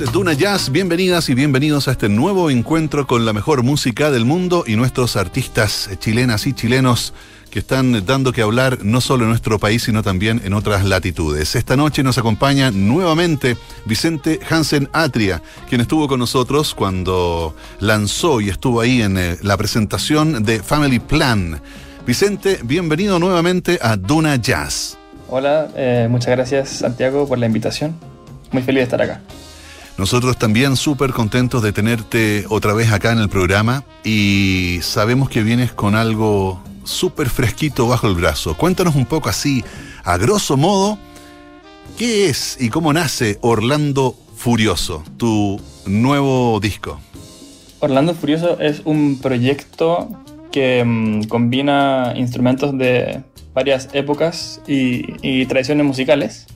es Duna Jazz. Bienvenidas y bienvenidos a este nuevo encuentro con la mejor música del mundo y nuestros artistas chilenas y chilenos que están dando que hablar no solo en nuestro país, sino también en otras latitudes. Esta noche nos acompaña nuevamente Vicente Hansen Atria, quien estuvo con nosotros cuando lanzó y estuvo ahí en eh, la presentación de Family Plan. Vicente, bienvenido nuevamente a Duna Jazz. Hola, eh, muchas gracias Santiago por la invitación. Muy feliz de estar acá. Nosotros también súper contentos de tenerte otra vez acá en el programa y sabemos que vienes con algo súper fresquito bajo el brazo. Cuéntanos un poco así, a grosso modo, ¿qué es y cómo nace Orlando Furioso, tu nuevo disco? Orlando Furioso es un proyecto que mm, combina instrumentos de varias épocas y, y tradiciones musicales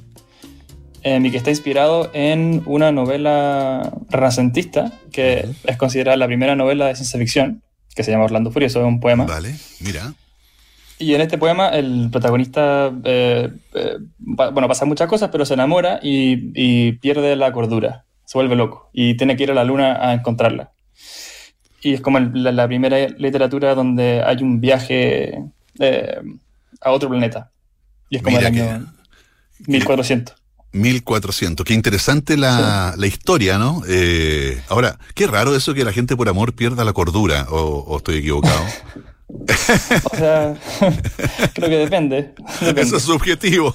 eh, y que está inspirado en una novela renacentista que es considerada la primera novela de ciencia ficción, que se llama Orlando Furioso, es un poema. Vale, mira. Y en este poema el protagonista, eh, eh, bueno, pasa muchas cosas, pero se enamora y, pierde la cordura, se vuelve loco y tiene que ir a la luna a encontrarla. Y es como la, primera literatura donde hay un viaje a otro planeta. Y es como el año 1400. 1400. Qué interesante la, historia, ¿no? Eh, ahora, qué raro eso que la gente por amor pierda la cordura, o, estoy equivocado. o sea, creo que depende, Eso es subjetivo.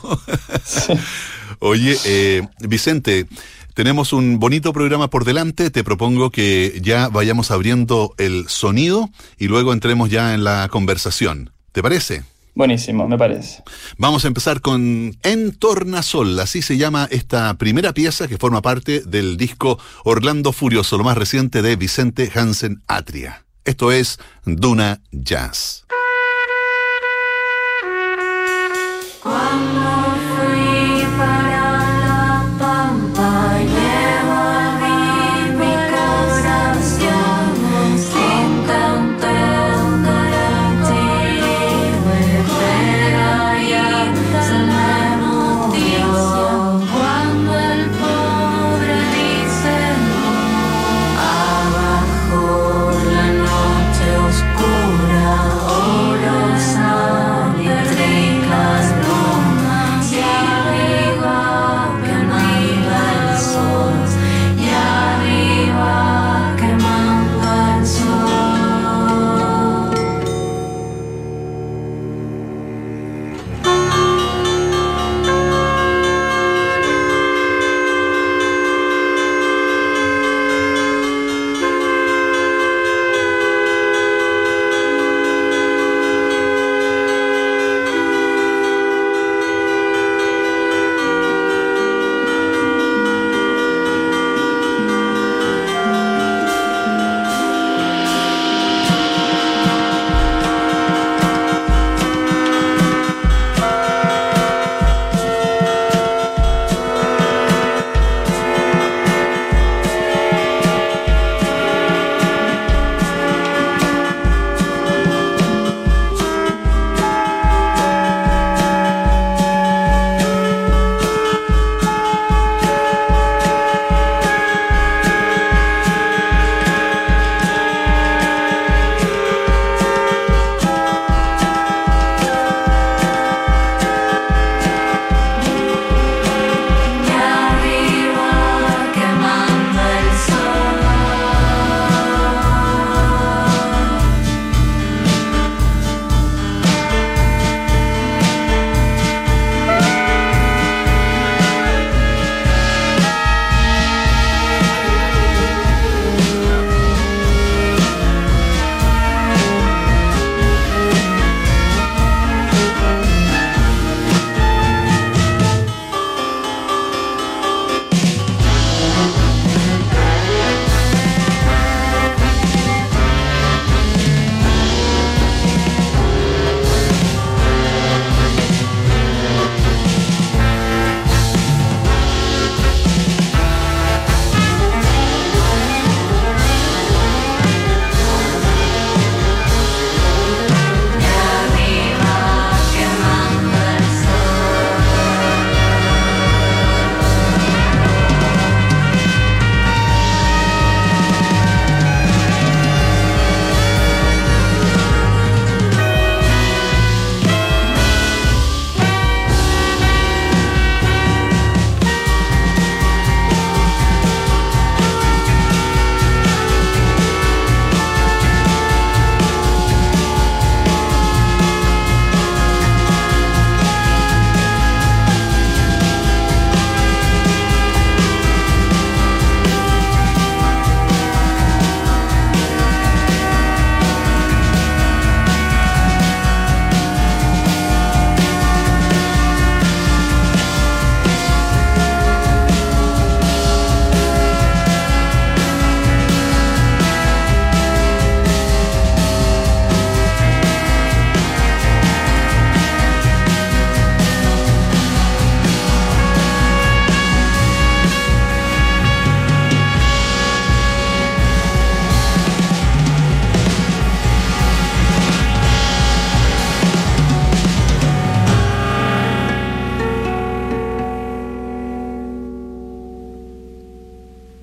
Oye, eh, Vicente, tenemos un bonito programa por delante. Te propongo que ya vayamos abriendo el sonido y luego entremos ya en la conversación. ¿Te parece? Buenísimo, me parece. Vamos a empezar con En Tornasol, así se llama esta primera pieza que forma parte del disco Orlando Furioso, lo más reciente de Vicente Hansen Atria. Esto es Duna Jazz.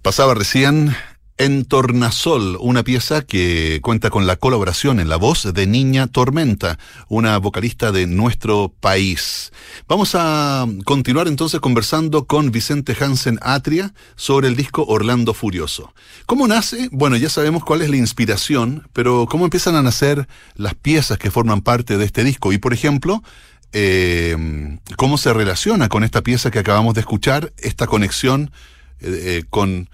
Pasaba recién en Tornasol, una pieza que cuenta con la colaboración en la voz de Niña Tormenta, una vocalista de nuestro país. Vamos a continuar entonces conversando con Vicente Hansen Atria sobre el disco Orlando Furioso. ¿Cómo nace? Bueno, ya sabemos cuál es la inspiración, pero ¿cómo empiezan a nacer las piezas que forman parte de este disco? Y por ejemplo, eh, ¿cómo se relaciona con esta pieza que acabamos de escuchar, esta conexión eh, eh, con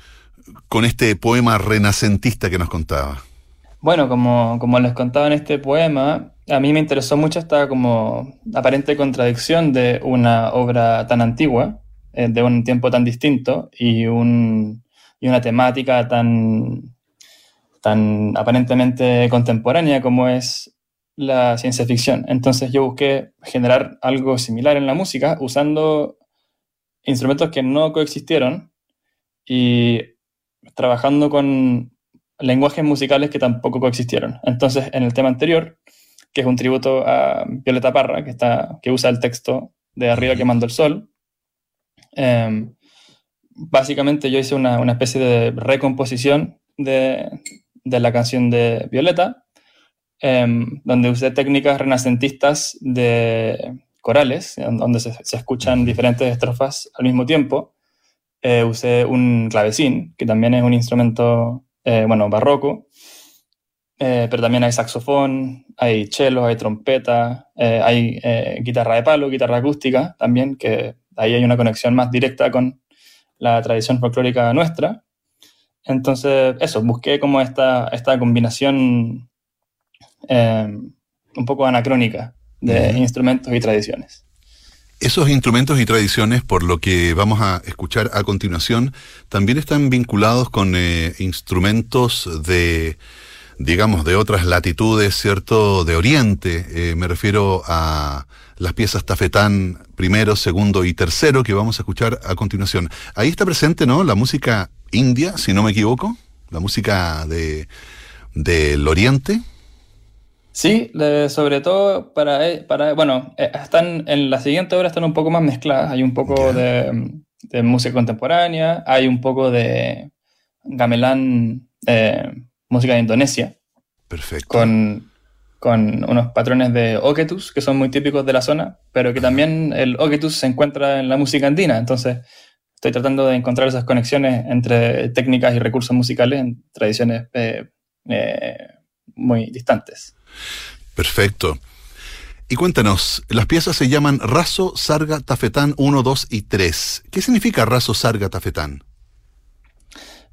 con este poema renacentista que nos contaba? Bueno, como, como les contaba en este poema, a mí me interesó mucho esta como aparente contradicción de una obra tan antigua, eh, de un tiempo tan distinto y, un, y una temática tan, tan aparentemente contemporánea como es la ciencia ficción. Entonces yo busqué generar algo similar en la música usando instrumentos que no coexistieron y trabajando con lenguajes musicales que tampoco coexistieron. Entonces, en el tema anterior, que es un tributo a Violeta Parra, que, está, que usa el texto de Arriba quemando el sol, em, básicamente yo hice una, especie de recomposición de, la canción de Violeta, em, donde usé técnicas renacentistas de corales, donde se, se escuchan diferentes estrofas al mismo tiempo, eh, usé un clavecín, que también es un instrumento, eh, bueno, barroco, eh, pero también hay saxofón, hay cello, hay trompeta, hay guitarra de palo, guitarra acústica también, que ahí hay una conexión más directa con la tradición folclórica nuestra. Entonces, eso, busqué como esta, esta combinación un poco anacrónica de instrumentos y tradiciones. Esos instrumentos y tradiciones, por lo que vamos a escuchar a continuación, también están vinculados con eh, instrumentos de, digamos, de otras latitudes, ¿cierto? De Oriente. Eh, me refiero a las piezas tafetán primero, segundo y tercero que vamos a escuchar a continuación. Ahí está presente, ¿no? La música india, si no me equivoco, la música de del Oriente. Sí, sobre todo para, eh, para bueno, eh, están en la siguiente obra están un poco más mezcladas. Hay un poco de, música contemporánea, hay un poco de gamelán, eh, música de Indonesia. Perfecto. Con, con unos patrones de oketus que son muy típicos de la zona, pero que también el oketus se encuentra en la música andina. Entonces, estoy tratando de encontrar esas conexiones entre técnicas y recursos musicales en tradiciones muy distantes. Perfecto. Y cuéntanos, las piezas se llaman Raso, Sarga, Tafetán 1, 2 y 3. ¿Qué significa Raso, Sarga, Tafetán?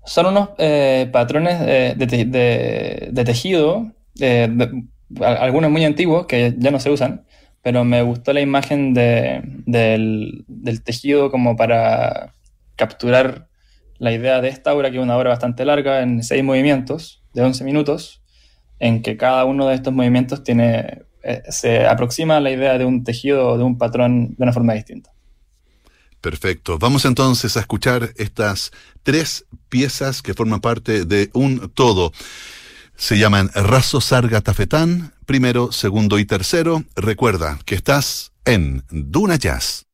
Son unos eh, patrones de, tejido, algunos muy antiguos que ya no se usan, pero me gustó la imagen del, del, tejido como para capturar la idea de esta obra, que es una obra bastante larga, en seis movimientos de 11 minutos, en que cada uno de estos movimientos tiene, eh, se aproxima a la idea de un tejido o de un patrón de una forma distinta. Perfecto. Vamos entonces a escuchar estas tres piezas que forman parte de un todo. Se llaman Raso Sarga Tafetán, primero, segundo y tercero. Recuerda que estás en Duna Jazz.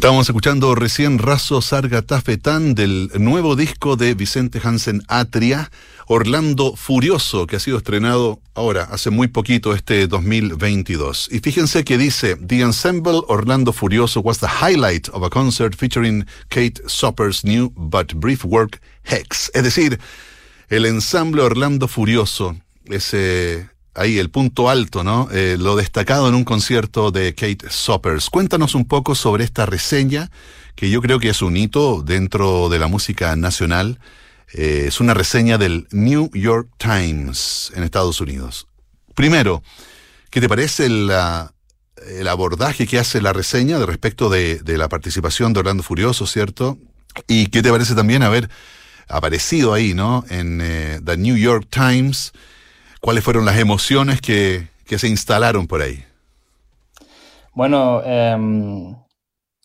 Estábamos escuchando recién Razo Sarga Tafetán del nuevo disco de Vicente Hansen Atria, Orlando Furioso, que ha sido estrenado ahora, hace muy poquito, este 2022. Y fíjense que dice, The Ensemble Orlando Furioso was the highlight of a concert featuring Kate Sopper's new but brief work, Hex. Es decir, el ensamble Orlando Furioso, ese ahí el punto alto, ¿no? Eh, lo destacado en un concierto de Kate Soppers. Cuéntanos un poco sobre esta reseña, que yo creo que es un hito dentro de la música nacional. Eh, es una reseña del New York Times en Estados Unidos. Primero, ¿qué te parece el abordaje que hace la reseña de respecto de, la participación de Orlando Furioso, ¿cierto? ¿Y qué te parece también haber aparecido ahí, ¿no? En eh, The New York Times ¿Cuáles fueron las emociones que, se instalaron por ahí? Bueno, em,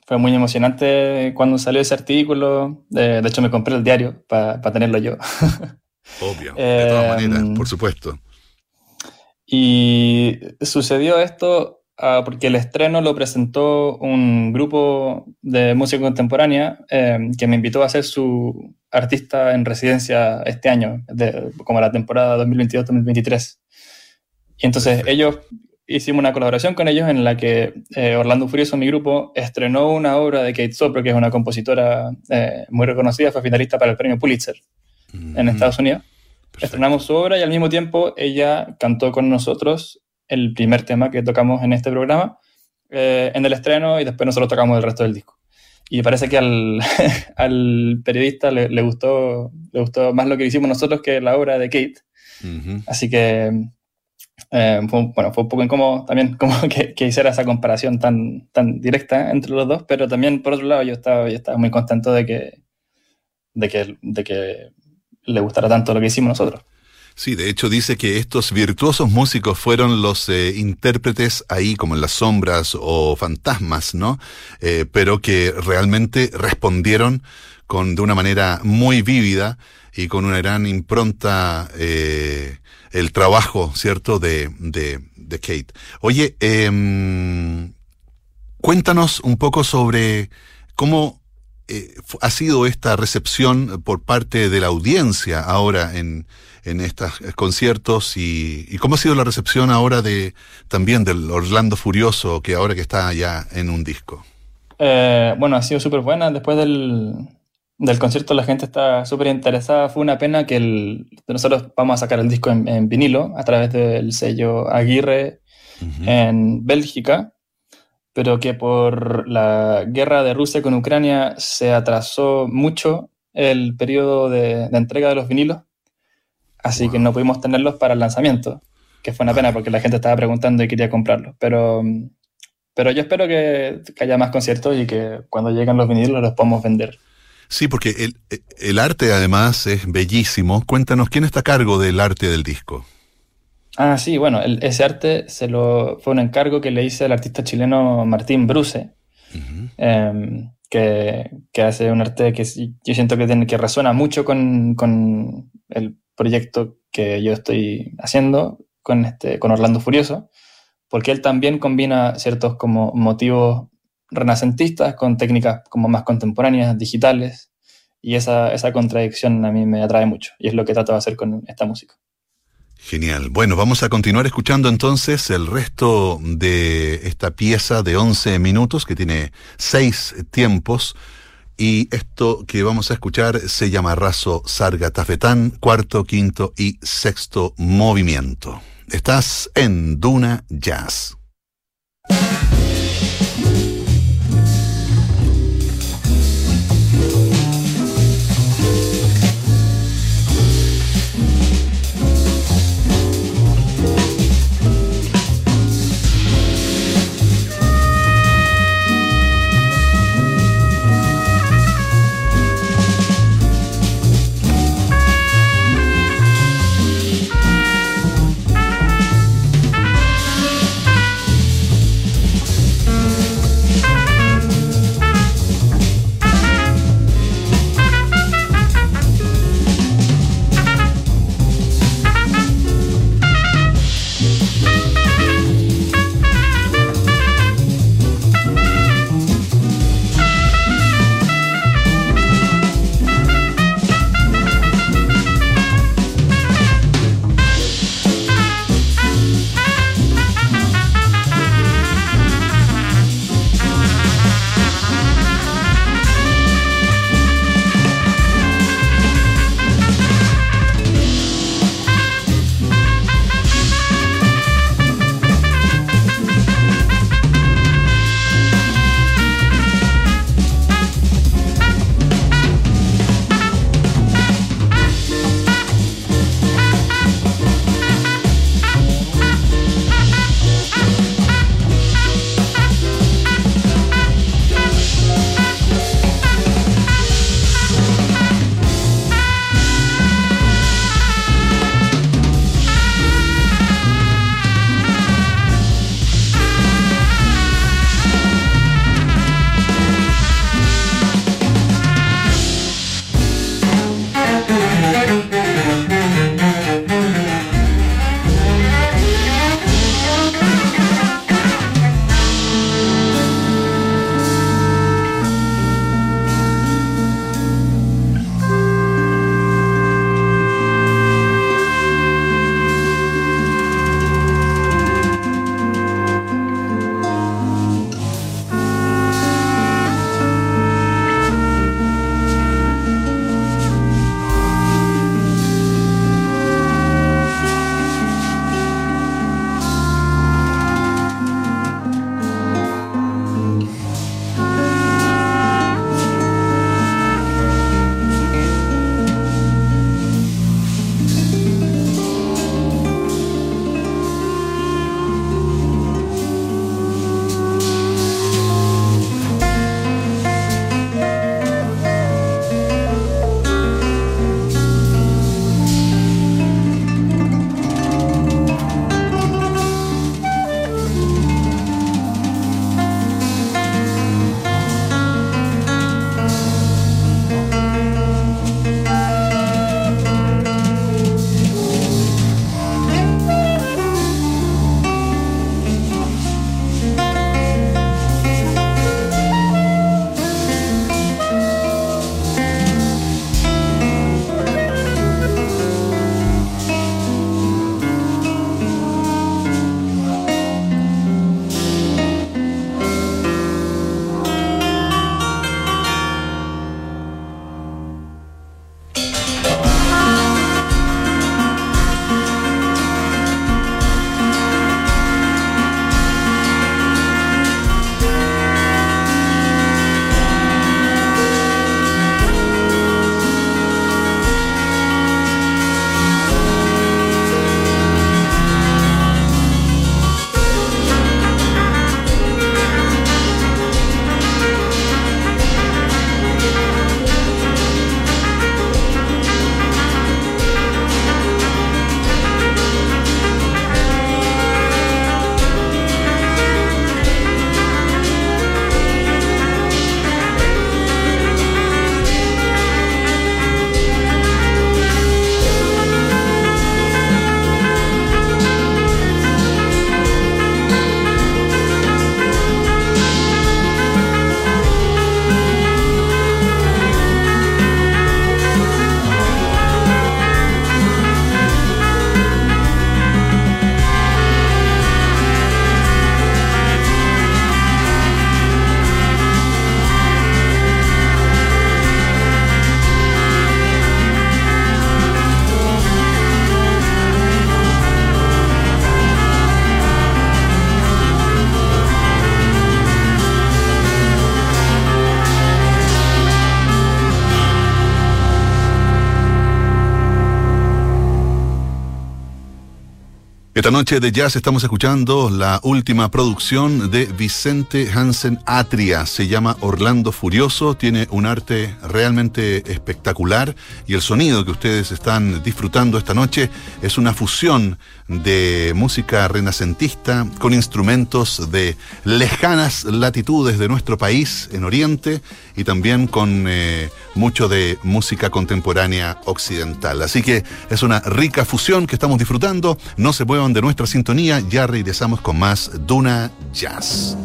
fue muy emocionante cuando salió ese artículo. De, hecho, me compré el diario para tenerlo yo. Obvio, de todas maneras, em, por supuesto. Y sucedió esto ah, porque el estreno lo presentó un grupo de música contemporánea em, que me invitó a ser su artista en residencia este año, como la temporada 2022-2023. Y entonces ellos hicimos una colaboración con ellos en la que eh, Orlando Furioso, mi grupo, estrenó una obra de Kate Soper, que es una compositora eh, muy reconocida, fue finalista para el premio Pulitzer en Estados Unidos. Estrenamos su obra y al mismo tiempo ella cantó con nosotros el primer tema que tocamos en este programa eh, en el estreno y después nosotros tocamos el resto del disco. Y parece que al, al periodista le, le, gustó, le gustó más lo que hicimos nosotros que la obra de Kate. Así que, eh, fue, bueno, fue un poco incómodo también como que, que, hiciera esa comparación tan, tan directa entre los dos, pero también, por otro lado, yo estaba, yo estaba muy contento de que, de que, de que le gustara tanto lo que hicimos nosotros. Sí, de hecho dice que estos virtuosos músicos fueron los eh, intérpretes ahí como en las sombras o fantasmas, ¿no? Eh, pero que realmente respondieron con de una manera muy vívida y con una gran impronta eh, el trabajo, ¿cierto?, de, de, de Kate. Oye, eh, cuéntanos un poco sobre cómo eh, ha sido esta recepción por parte de la audiencia ahora en, en estos conciertos y, cómo ha sido la recepción ahora de también del Orlando Furioso que ahora que está ya en un disco? Eh, bueno, ha sido súper buena. Después del, del, concierto la gente está súper interesada. Fue una pena que el, nosotros vamos a sacar el disco en, vinilo a través del sello Aguirre en Bélgica pero que por la guerra de Rusia con Ucrania se atrasó mucho el periodo de, entrega de los vinilos, así que no pudimos tenerlos para el lanzamiento, que fue una pena porque la gente estaba preguntando y quería comprarlos, pero, pero yo espero que, haya más conciertos y que cuando lleguen los vinilos los podamos vender. Sí, porque el, el arte además es bellísimo. Cuéntanos, ¿quién está a cargo del arte del disco? Ah, sí, bueno, ese arte se lo, fue un encargo que le hice al artista chileno Martín Bruce, em, que, que, hace un arte que yo siento que, tiene, que resuena mucho con, con, el proyecto que yo estoy haciendo con, este, con Orlando Furioso, porque él también combina ciertos como motivos renacentistas con técnicas como más contemporáneas, digitales, y esa, esa contradicción a mí me atrae mucho, y es lo que trato de hacer con esta música. Genial. Bueno, vamos a continuar escuchando entonces el resto de esta pieza de 11 minutos que tiene seis tiempos. Y esto que vamos a escuchar se llama Raso Sarga Tafetán, cuarto, quinto y sexto movimiento. Estás en Duna Jazz. Esta noche de jazz estamos escuchando la última producción de Vicente Hansen Atria. Se llama Orlando Furioso. Tiene un arte realmente espectacular y el sonido que ustedes están disfrutando esta noche es una fusión de música renacentista con instrumentos de lejanas latitudes de nuestro país en Oriente y también con eh, mucho de música contemporánea occidental. Así que es una rica fusión que estamos disfrutando. No se muevan de nuestra sintonía, ya regresamos con más Duna Jazz.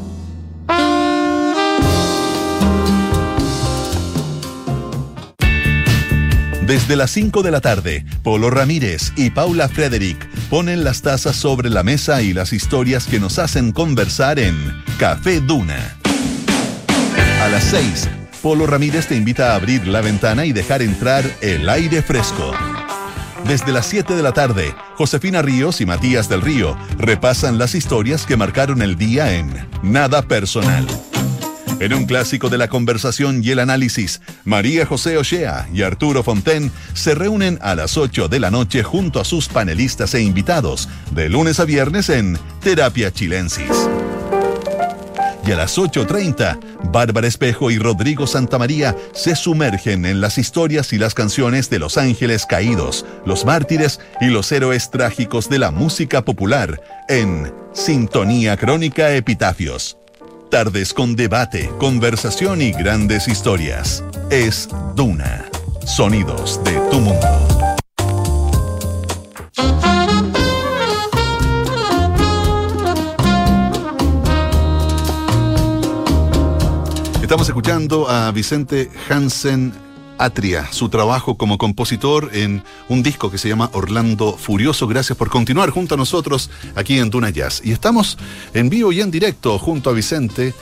Desde las 5 de la tarde, Polo Ramírez y Paula Frederick ponen las tazas sobre la mesa y las historias que nos hacen conversar en Café Duna. A las 6, Polo Ramírez te invita a abrir la ventana y dejar entrar el aire fresco. Desde las 7 de la tarde, Josefina Ríos y Matías del Río repasan las historias que marcaron el día en Nada Personal. En un clásico de la conversación y el análisis, María José Ochea y Arturo Fonten se reúnen a las 8 de la noche junto a sus panelistas e invitados, de lunes a viernes en Terapia Chilensis. Y a las 8.30, Bárbara Espejo y Rodrigo Santamaría se sumergen en las historias y las canciones de los ángeles caídos, los mártires y los héroes trágicos de la música popular en Sintonía Crónica Epitafios. Tardes con debate, conversación y grandes historias. Es Duna. Sonidos de tu mundo. Estamos escuchando a Vicente Hansen Atria, su trabajo como compositor en un disco que se llama Orlando Furioso. Gracias por continuar junto a nosotros aquí en Duna Jazz. Y estamos en vivo y en directo junto a Vicente.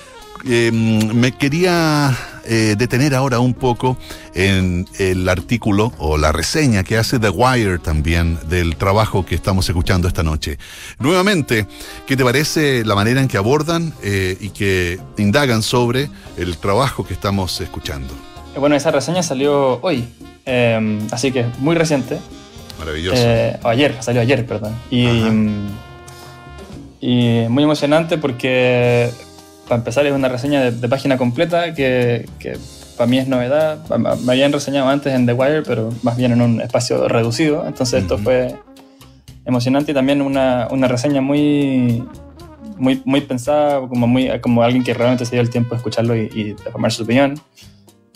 Em, me quería eh, detener ahora un poco en el artículo o la reseña que hace The Wire también del trabajo que estamos escuchando esta noche. Nuevamente, ¿qué te parece la manera en que abordan eh, y que indagan sobre el trabajo que estamos escuchando? Bueno, esa reseña salió hoy, em, así que muy reciente. Maravilloso. Eh, ayer, salió ayer, perdón. Y, y, muy emocionante porque, para empezar, es una reseña de, página completa que, que, para mí es novedad. Me habían reseñado antes en The Wire, pero más bien en un espacio reducido. Entonces, esto fue emocionante y también una, una reseña muy, muy, muy pensada, como, muy, como alguien que realmente se dio el tiempo de escucharlo y, y de formar su opinión.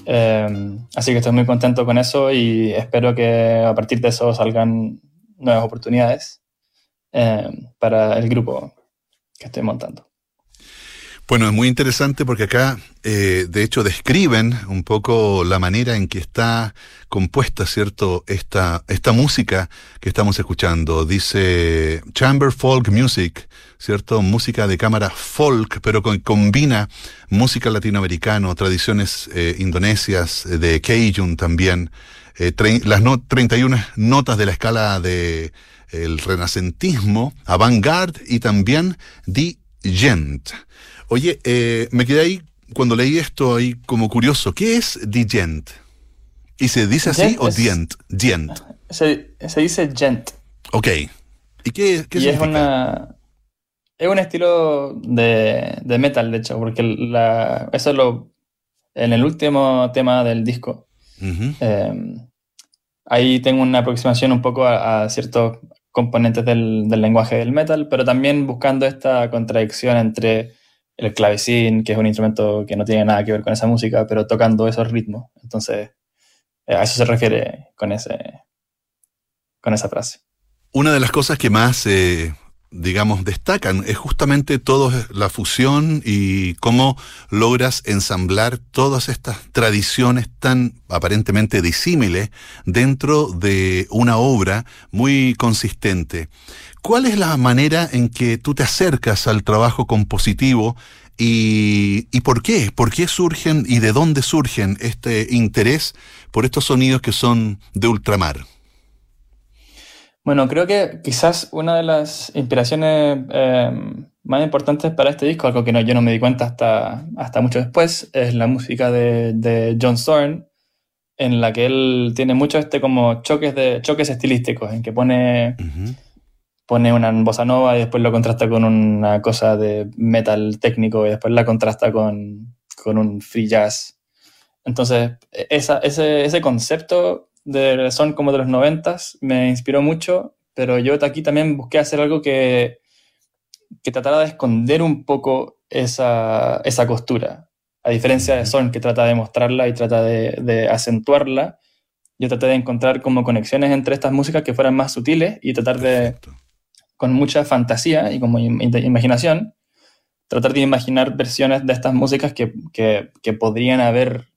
Em, así que estoy muy contento con eso y espero que a partir de eso salgan nuevas oportunidades em, para el grupo que estoy montando. Bueno, es muy interesante porque acá, eh, de hecho, describen un poco la manera en que está compuesta, ¿cierto?, esta, esta música que estamos escuchando. Dice Chamber Folk Music, ¿cierto? Música de cámara folk, pero combina música latinoamericana, tradiciones eh, indonesias, eh, de Cajun también. las no, 31 notas de la escala de el renacentismo, avant-garde y también di gent. Oye, eh, me quedé ahí cuando leí esto ahí como curioso. ¿Qué es digent? ¿Y se dice así o dient? Dient. Se, dice gent. Ok. ¿Y qué, qué Es, una, es un estilo de, de metal, de hecho, porque la, eso es lo. En el último tema del disco. Em, ahí tengo una aproximación un poco a, ciertos componentes del, del, lenguaje del metal, pero también buscando esta contradicción entre el clavecín, que es un instrumento que no tiene nada que ver con esa música, pero tocando esos ritmos. Entonces, eh, a eso se refiere con, ese, con esa frase. Una de las cosas que más, eh, digamos, destacan es justamente toda la fusión y cómo logras ensamblar todas estas tradiciones tan aparentemente disímiles dentro de una obra muy consistente. ¿Cuál es la manera en que tú te acercas al trabajo compositivo y, por qué? ¿Por qué surgen y de dónde surgen este interés por estos sonidos que son de ultramar? Bueno, creo que quizás una de las inspiraciones em, más importantes para este disco, algo que no, yo no me di cuenta hasta, hasta mucho después, es la música de, John Zorn, en la que él tiene muchos este como choques, de, choques estilísticos, en que pone pone una bossa nova y después lo contrasta con una cosa de metal técnico y después la contrasta con, con un free jazz. Entonces, esa, ese, ese, concepto de son como de los noventas me inspiró mucho, pero yo aquí también busqué hacer algo que, que tratara de esconder un poco esa, esa costura. A diferencia de Son, que trata de mostrarla y trata de, de acentuarla, yo traté de encontrar como conexiones entre estas músicas que fueran más sutiles y tratar de, con mucha fantasía y como imaginación, tratar de imaginar versiones de estas músicas que, que, podrían haber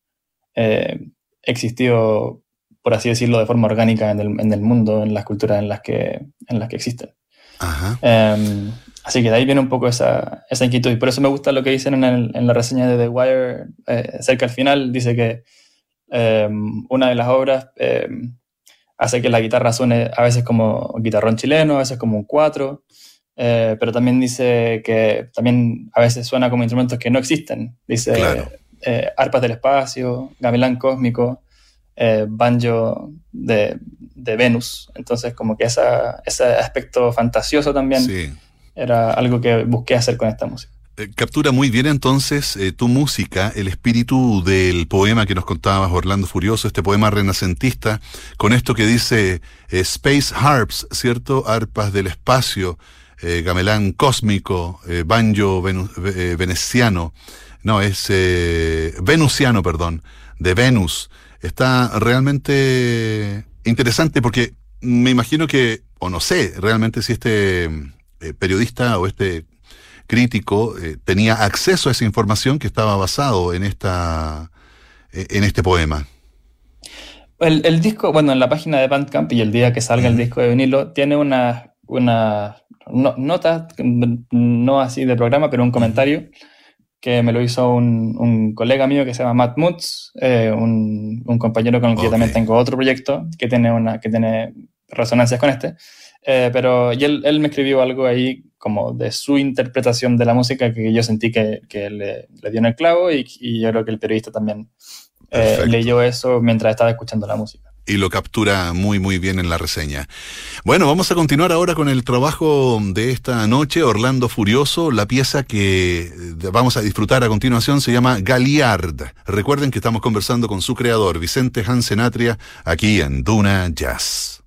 eh, existido, por así decirlo, de forma orgánica en el, en el, mundo, en las culturas en las que, en las que existen. Em, así que de ahí viene un poco esa, esa, inquietud. Y por eso me gusta lo que dicen en, en la reseña de The Wire, eh, cerca al final, dice que em, una de las obras em, hace que la guitarra suene a veces como guitarrón chileno, a veces como un cuatro, eh, pero también dice que también a veces suena como instrumentos que no existen. Dice eh, arpas del espacio, gamelán cósmico, eh, banjo de, de, Venus. Entonces como que esa, ese aspecto fantasioso también era algo que busqué hacer con esta música. Eh, captura muy bien entonces eh, tu música, el espíritu del poema que nos contabas, Orlando Furioso, este poema renacentista, con esto que dice Space Harps, ¿cierto? Arpas del espacio, gamelán cósmico, banjo veneciano, no, es venusiano, perdón, de Venus. Está realmente interesante porque me imagino que, o no sé realmente si este periodista o este crítico eh, tenía acceso a esa información que estaba basado en, esta, eh, en este poema. El, disco, bueno, en la página de Bandcamp y el día que salga el disco de vinilo, tiene una, una nota, no así de programa, pero un comentario que me lo hizo un, colega mío que se llama Matt Mutz, eh, un, compañero con el que yo también tengo otro proyecto que tiene, una, que tiene resonancias con este. pero y él, él, me escribió algo ahí como de su interpretación de la música que yo sentí que, le, dio en el clavo y, yo creo que el periodista también eh, leyó eso mientras estaba escuchando la música. Y lo captura muy muy bien en la reseña. Bueno, vamos a continuar ahora con el trabajo de esta noche, Orlando Furioso. La pieza que vamos a disfrutar a continuación se llama Galiard. Recuerden que estamos conversando con su creador, Vicente Hansenatria, aquí en Duna Jazz.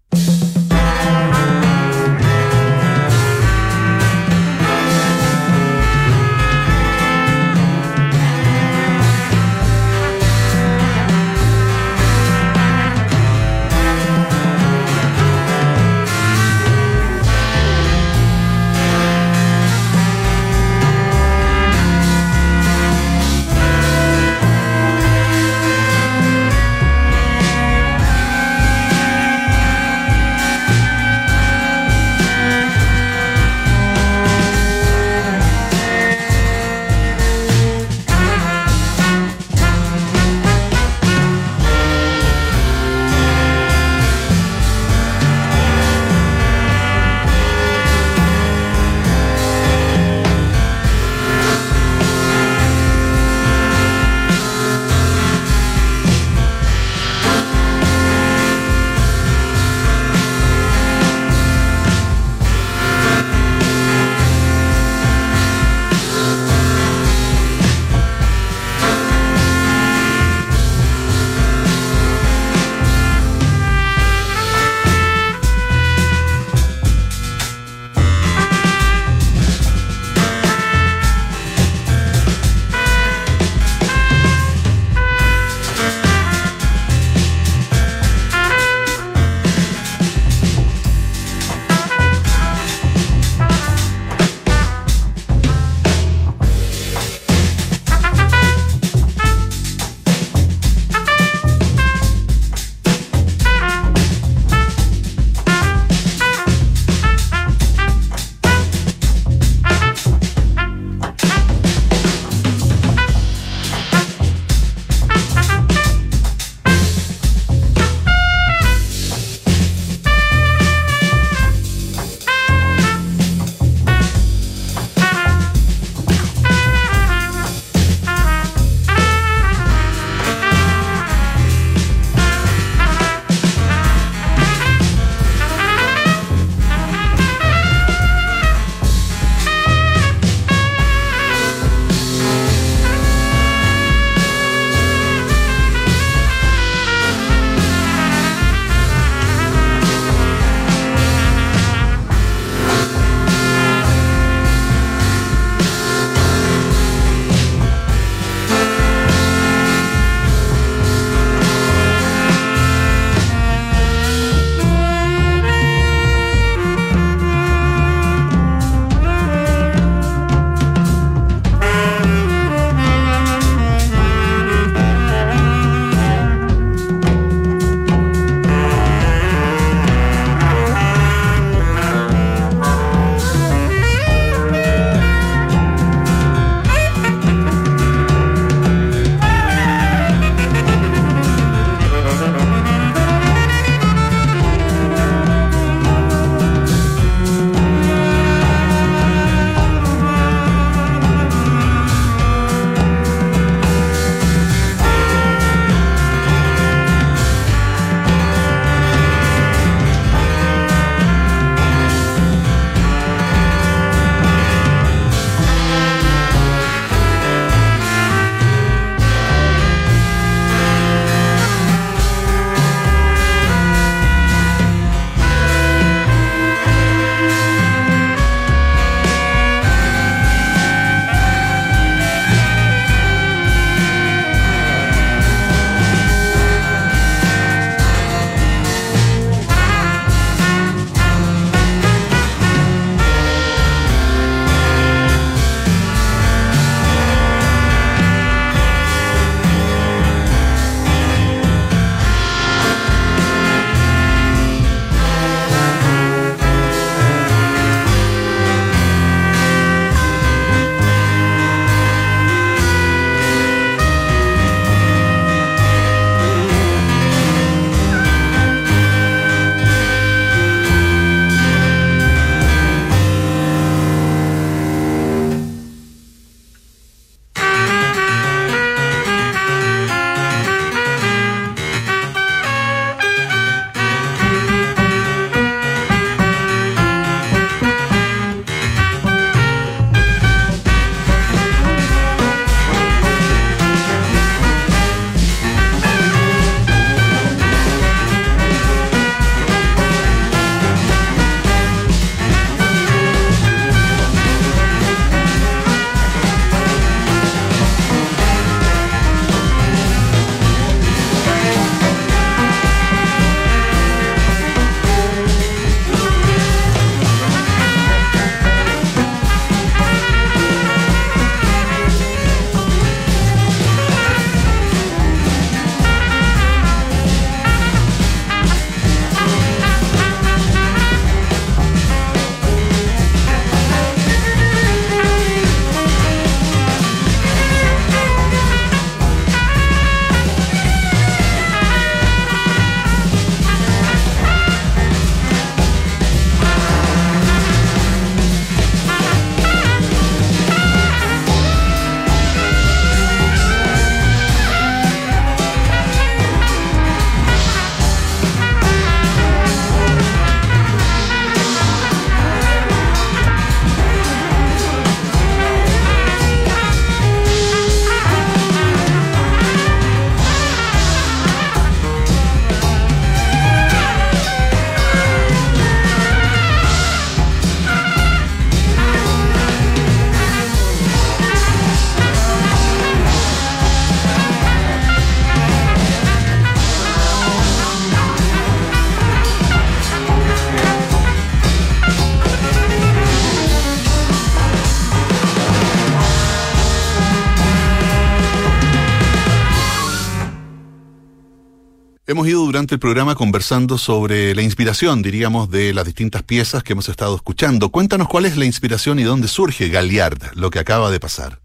Hemos ido durante el programa conversando sobre la inspiración, diríamos, de las distintas piezas que hemos estado escuchando. Cuéntanos cuál es la inspiración y dónde surge Galliard, lo que acaba de pasar.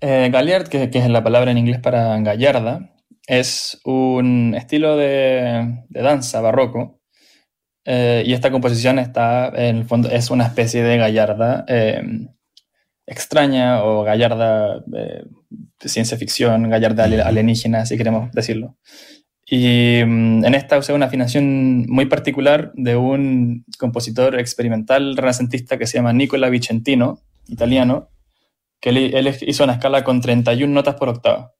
Eh, Galliard, que, es la palabra en inglés para gallarda, es un estilo de, danza barroco. Eh, y esta composición está, en el fondo, es una especie de gallarda eh, extraña o gallarda de ciencia ficción, gallarda alienígena, si queremos decirlo. Y mm, en esta usé una afinación muy particular de un compositor experimental renacentista que se llama Nicola Vicentino, italiano, que él, hizo una escala con 31 notas por octava.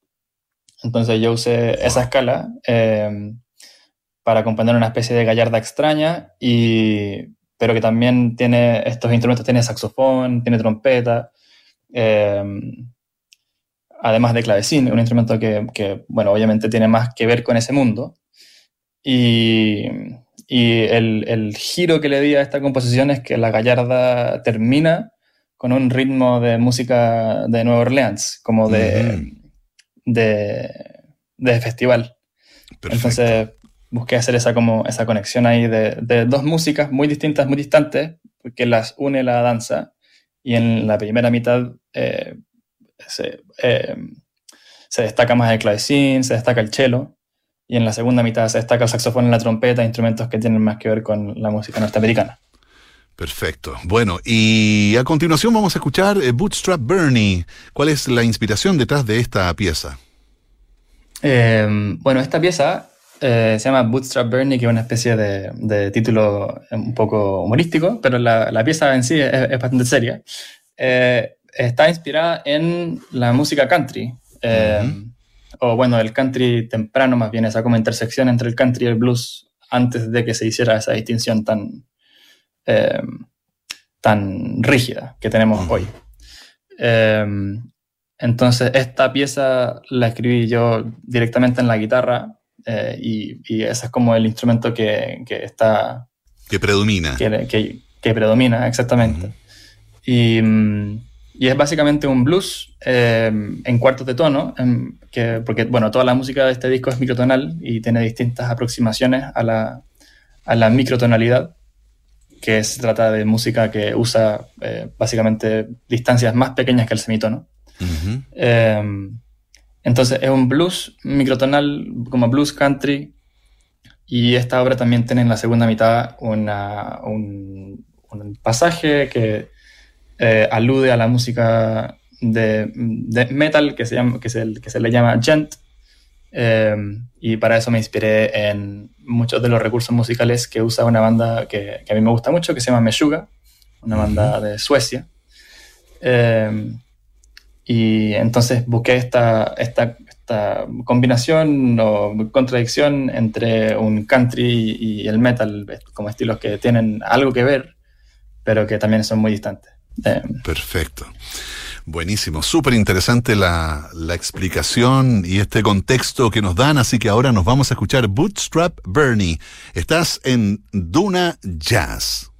Entonces yo usé esa escala eh, para acompañar una especie de gallarda extraña, y, pero que también tiene estos instrumentos, tiene saxofón, tiene trompeta, eh, además de clavecín, un instrumento que, bueno, obviamente tiene más que ver con ese mundo. Y, el, giro que le di a esta composición es que la gallarda termina con un ritmo de música de Nueva Orleans, como de, de, festival. Entonces busqué hacer esa, como, esa conexión ahí de, de, dos músicas muy distintas, muy distantes, que las une la danza. Y en la primera mitad eh, eh, se, destaca más el clavecín, se destaca el cello, y en la segunda mitad se destaca el saxofón y la trompeta, instrumentos que tienen más que ver con la música norteamericana. Perfecto. Bueno, y a continuación vamos a escuchar eh, Bootstrap Bernie. ¿Cuál es la inspiración detrás de esta pieza? Eh, bueno, esta pieza se llama Bootstrap Bernie, que es una especie de, título un poco humorístico, pero la, pieza en sí es, bastante seria está inspirada en la música country. Eh, o bueno, el country temprano más bien, esa como intersección entre el country y el blues antes de que se hiciera esa distinción tan, eh, tan rígida que tenemos hoy. Eh, entonces, esta pieza la escribí yo directamente en la guitarra y, ese es como el instrumento que, está... Que predomina. Que, que, predomina, exactamente. Y... Mm, y es básicamente un blues eh, en cuartos de tono, que, porque bueno, toda la música de este disco es microtonal y tiene distintas aproximaciones a la, a la microtonalidad, que se trata de música que usa eh, básicamente distancias más pequeñas que el semitono. Entonces es un blues microtonal como blues country y esta obra también tiene en la segunda mitad una, un, un pasaje que eh, alude a la música de, metal que se, llama, que, se, que se le llama gent. Eh, y para eso me inspiré en muchos de los recursos musicales que usa una banda que, que a mí me gusta mucho, que se llama Meshuga, una banda de Suecia. Eh, y entonces busqué esta, esta, esta, combinación o contradicción entre un country y el metal, como estilos que tienen algo que ver, pero que también son muy distantes. Perfecto. Buenísimo, súper interesante la, la, explicación y este contexto que nos dan, así que ahora nos vamos a escuchar Bootstrap Bernie. Estás en Duna Jazz.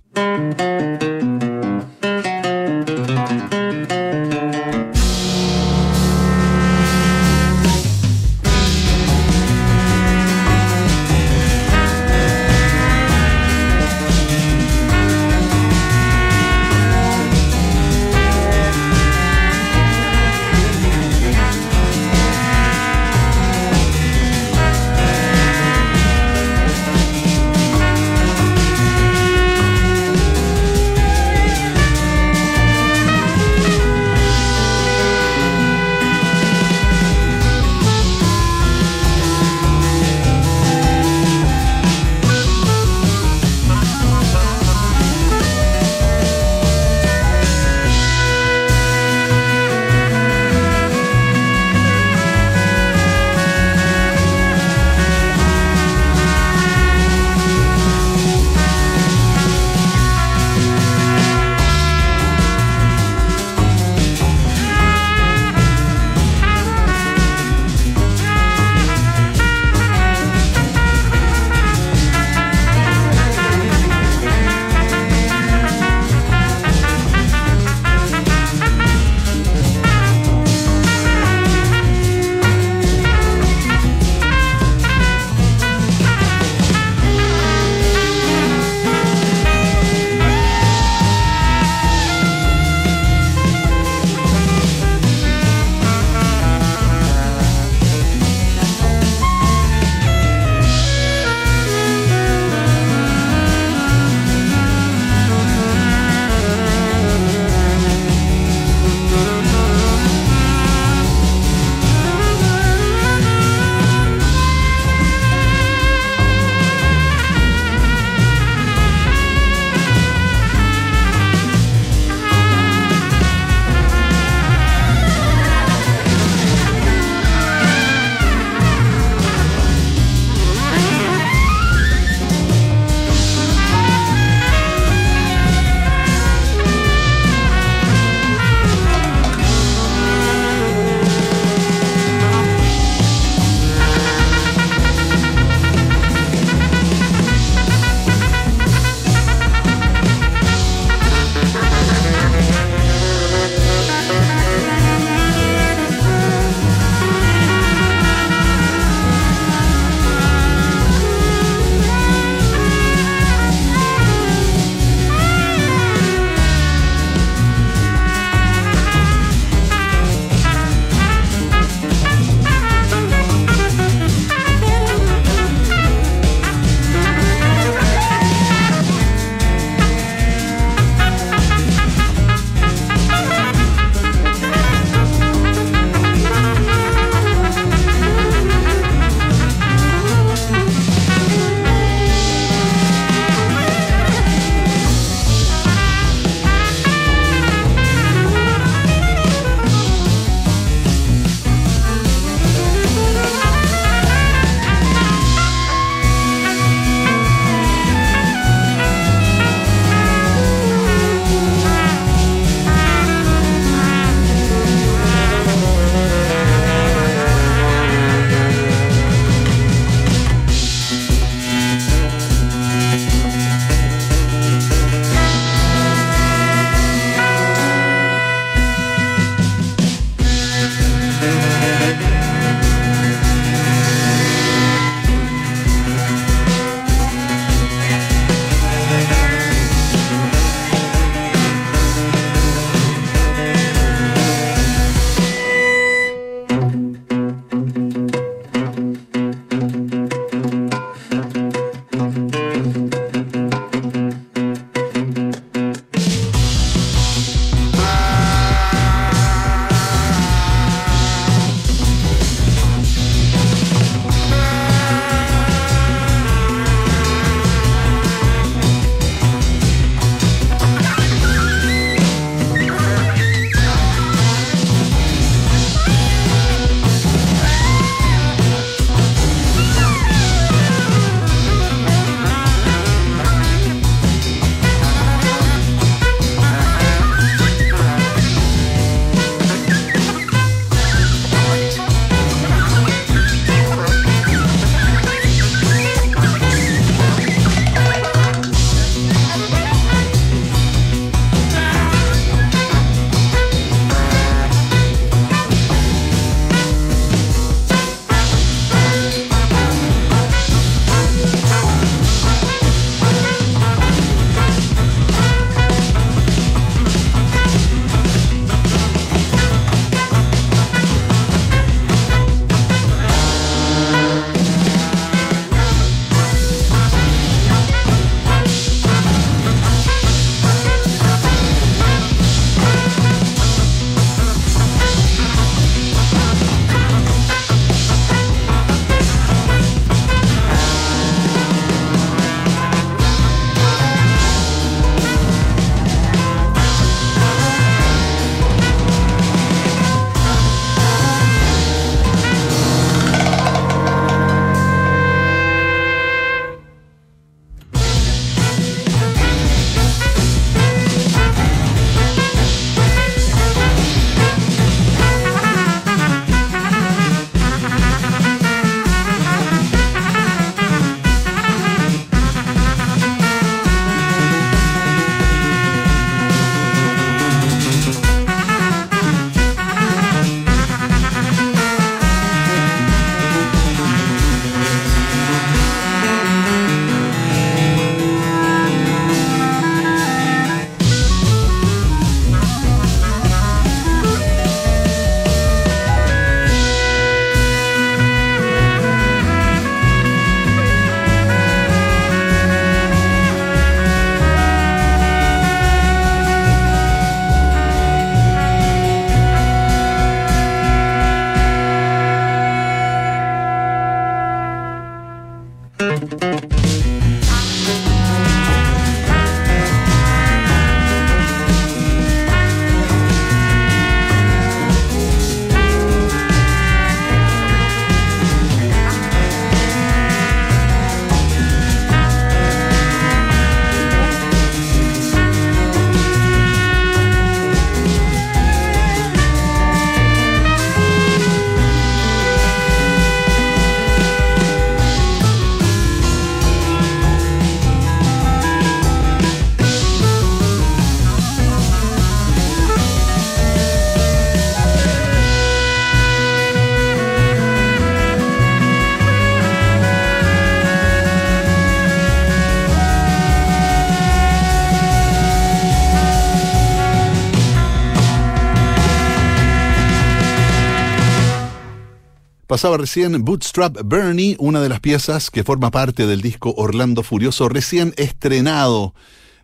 Pasaba recién Bootstrap Bernie, una de las piezas que forma parte del disco Orlando Furioso, recién estrenado.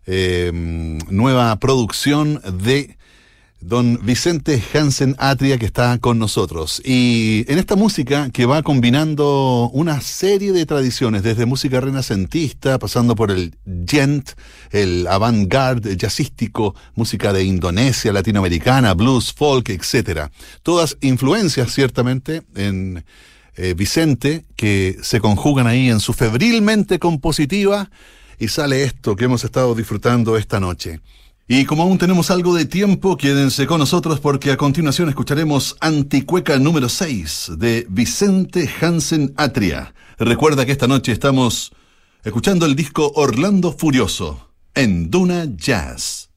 Eh, nueva producción de don Vicente Hansen Atria que está con nosotros. Y en esta música que va combinando una serie de tradiciones, desde música renacentista, pasando por el gent, el avant-garde jazzístico, música de Indonesia, latinoamericana, blues, folk, etc. Todas influencias ciertamente en eh, Vicente que se conjugan ahí en su febrilmente compositiva y sale esto que hemos estado disfrutando esta noche. Y como aún tenemos algo de tiempo, quédense con nosotros porque a continuación escucharemos Anticueca número 6 de Vicente Hansen Atria. Recuerda que esta noche estamos escuchando el disco Orlando Furioso en Duna Jazz.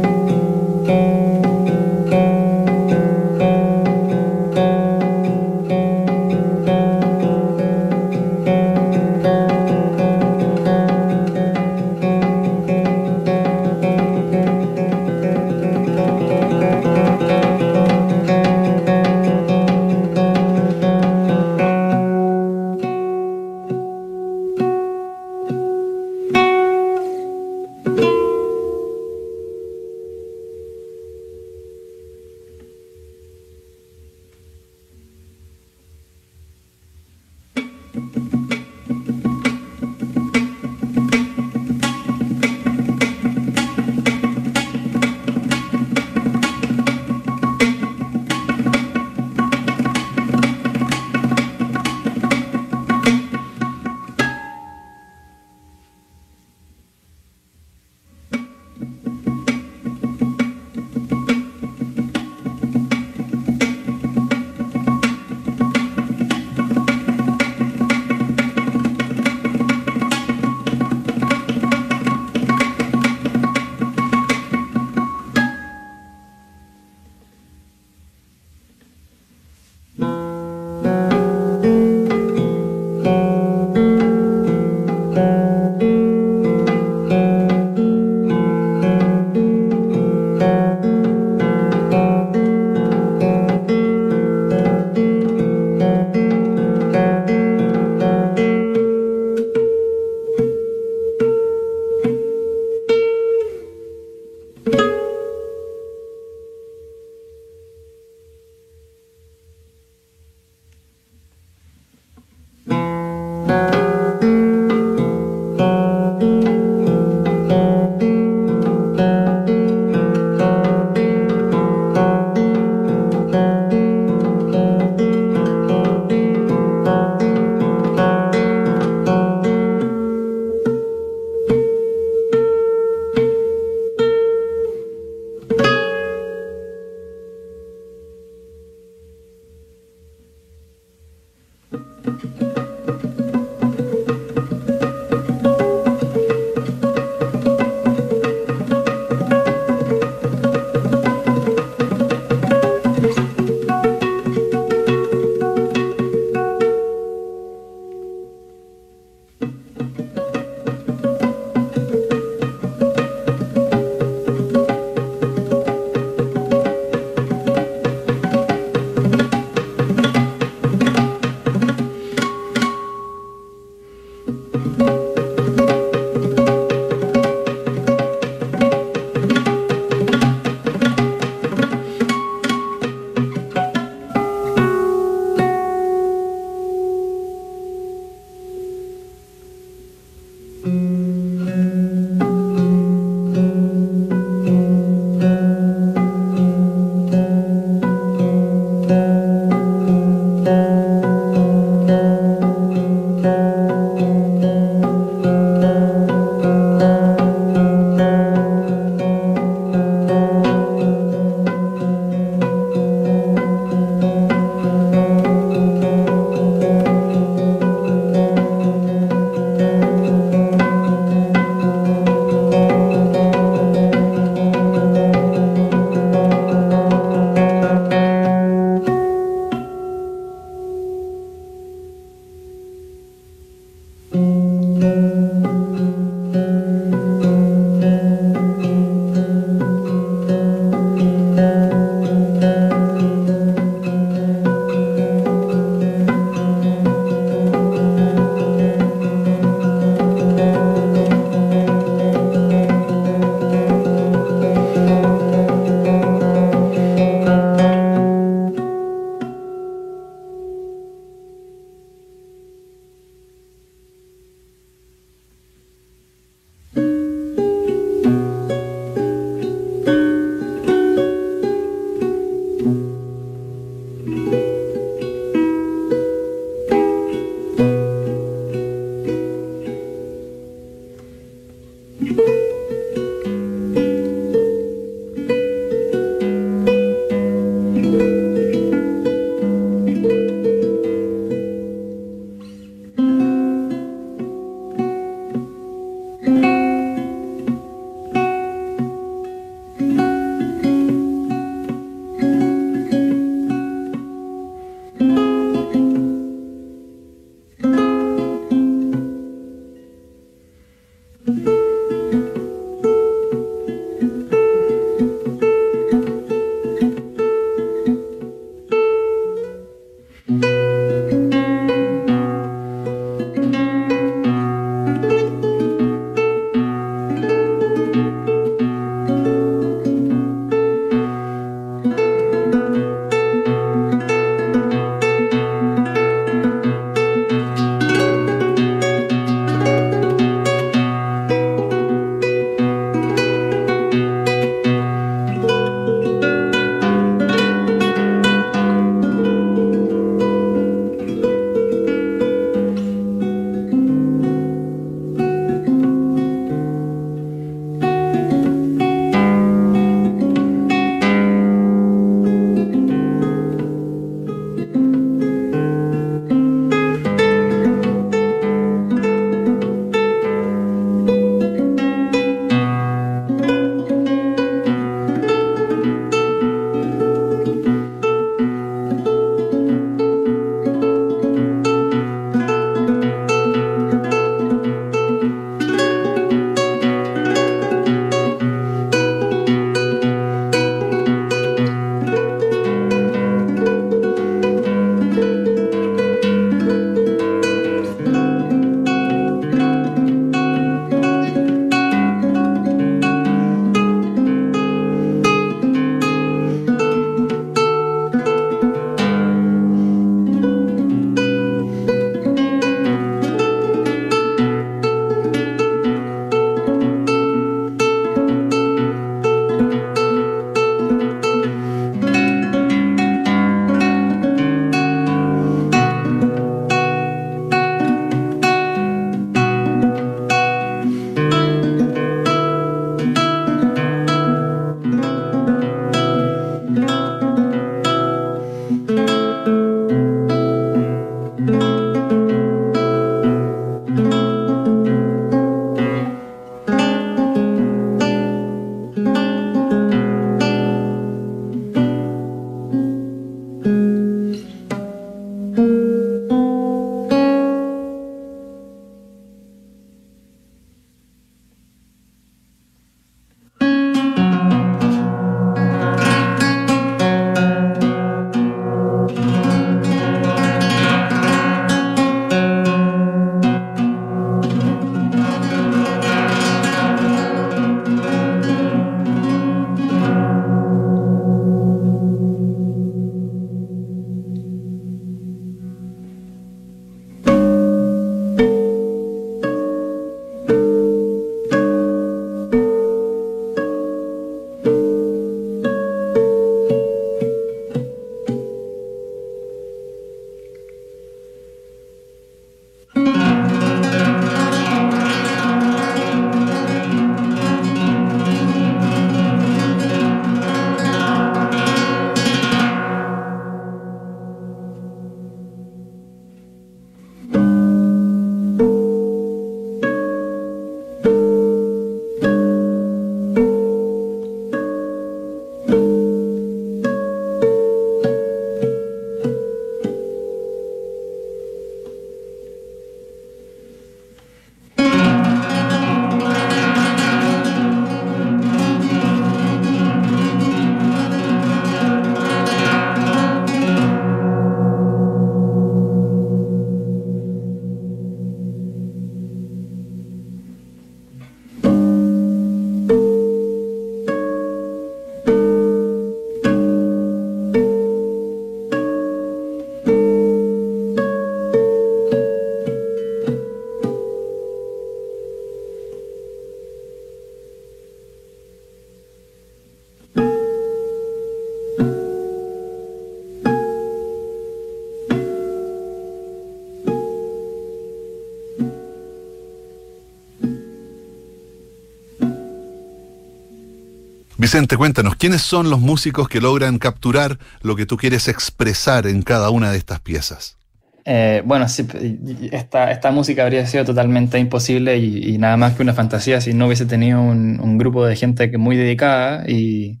Vicente, cuéntanos, ¿quiénes son los músicos que logran capturar lo que tú quieres expresar en cada una de estas piezas? Eh, bueno, esta, esta, música habría sido totalmente imposible y, nada más que una fantasía si no hubiese tenido un, grupo de gente que muy dedicada y,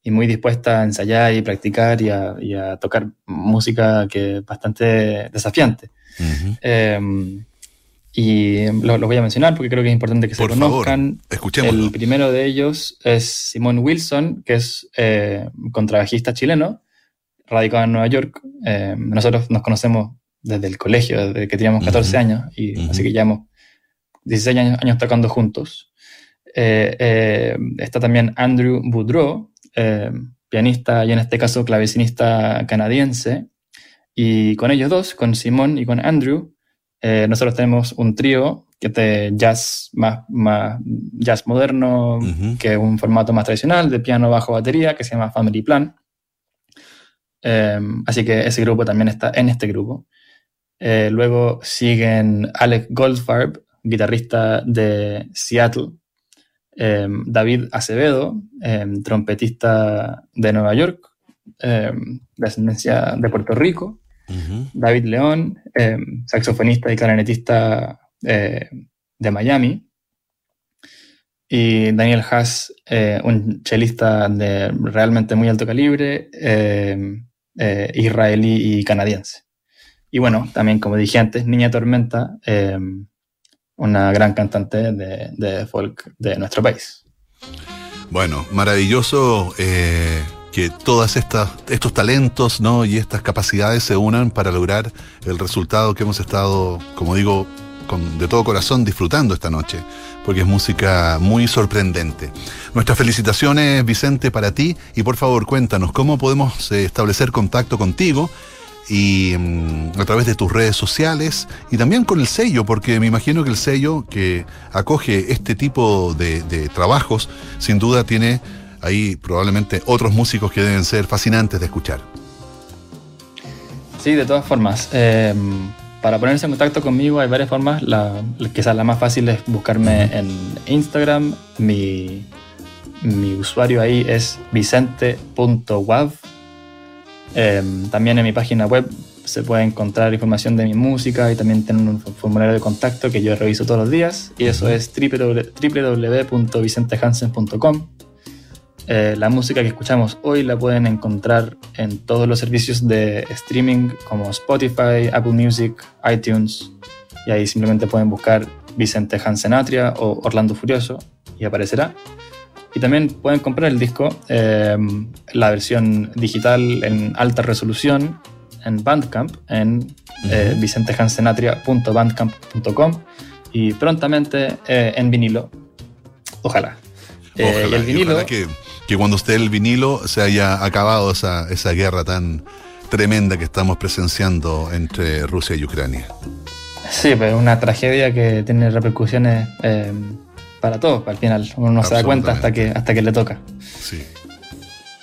y, muy dispuesta a ensayar y practicar y a, tocar música que es bastante desafiante. Em, y lo, voy a mencionar porque creo que es importante que se conozcan. El primero de ellos es Simón Wilson, que es eh, contrabajista chileno, radicado en Nueva York. Em, nosotros nos conocemos desde el colegio, desde que teníamos 14 años, y así que llevamos 16 años, tocando juntos. Eh, eh, está también Andrew Boudreau, eh, pianista y en este caso clavecinista canadiense. Y con ellos dos, con Simón y con Andrew, nosotros tenemos un trío que es de jazz más, más jazz moderno, que es un formato más tradicional de piano, bajo, batería, que se llama Family Plan. así que ese grupo también está en este grupo. Eh, luego siguen Alex Goldfarb, guitarrista de Seattle. David Acevedo, trompetista de Nueva York, de ascendencia de Puerto Rico. David León, saxofonista y clarinetista eh, de Miami. Y Daniel Haas, eh, un chelista de realmente muy alto calibre, israelí y canadiense. Y bueno, también como dije antes, Niña Tormenta, eh, una gran cantante de, folk de nuestro país. Bueno, maravilloso eh, que estas estos talentos ¿no? y estas capacidades se unan para lograr el resultado que hemos estado, como digo, con, de todo corazón disfrutando esta noche, porque es música muy sorprendente. Nuestras felicitaciones, Vicente, para ti y por favor cuéntanos cómo podemos eh, establecer contacto contigo y mm, a través de tus redes sociales y también con el sello, porque me imagino que el sello que acoge este tipo de, trabajos, sin duda tiene ahí probablemente otros músicos que deben ser fascinantes de escuchar. Sí, de todas formas. Em, para ponerse en contacto conmigo hay varias formas. La, quizás la más fácil es buscarme en Instagram. Mi, mi usuario ahí es vicente.wav Em, también en mi página web se puede encontrar información de mi música y también tengo un formulario de contacto que yo reviso todos los días y eso es www.vicentehansen.com. Eh, la música que escuchamos hoy la pueden encontrar en todos los servicios de streaming como Spotify, Apple Music, iTunes y ahí simplemente pueden buscar Vicente Hansen Atria o Orlando Furioso y aparecerá. Y también pueden comprar el disco, eh, la versión digital en alta resolución en Bandcamp, en eh, vicentehansenatria.bandcamp.com y prontamente eh, en vinilo. Ojalá. Eh, y el vinilo. que, que, cuando esté el vinilo se haya acabado esa, esa guerra tan tremenda que estamos presenciando entre Rusia y Ucrania. Sí, pero una tragedia que tiene repercusiones para todos, al final. Uno no se da cuenta hasta que, hasta que le toca. Sí.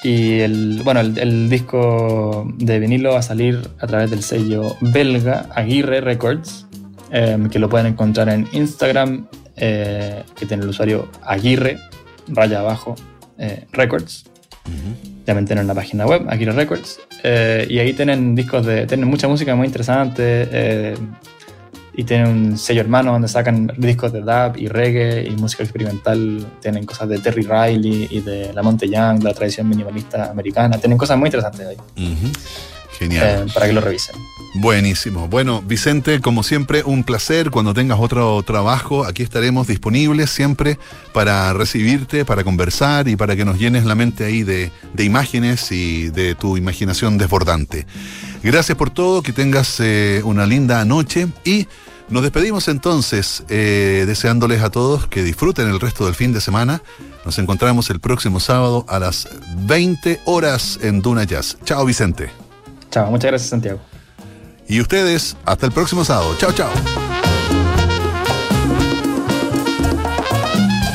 Y el, bueno, el, disco de vinilo va a salir a través del sello belga Aguirre Records, em, que lo pueden encontrar en Instagram, eh, que tiene el usuario Aguirre, raya abajo, eh, Records. También tienen la página web, Aguirre Records. Eh, y ahí tienen discos de. Tienen mucha música muy interesante y tienen un sello hermano donde sacan discos de dub y reggae y música experimental. Tienen cosas de Terry Riley y de La Monte Young, la tradición minimalista americana. Tienen cosas muy interesantes ahí. Genial. Eh, para que lo revisen. Buenísimo. Bueno, Vicente, como siempre, un placer. Cuando tengas otro trabajo, aquí estaremos disponibles siempre para recibirte, para conversar y para que nos llenes la mente ahí de, imágenes y de tu imaginación desbordante. Gracias por todo, que tengas eh, una linda noche y nos despedimos entonces, eh, deseándoles a todos que disfruten el resto del fin de semana. Nos encontramos el próximo sábado a las 20 horas en Duna Jazz. Chao, Vicente. Chao, muchas gracias, Santiago. Y ustedes, hasta el próximo sábado. Chao, chao.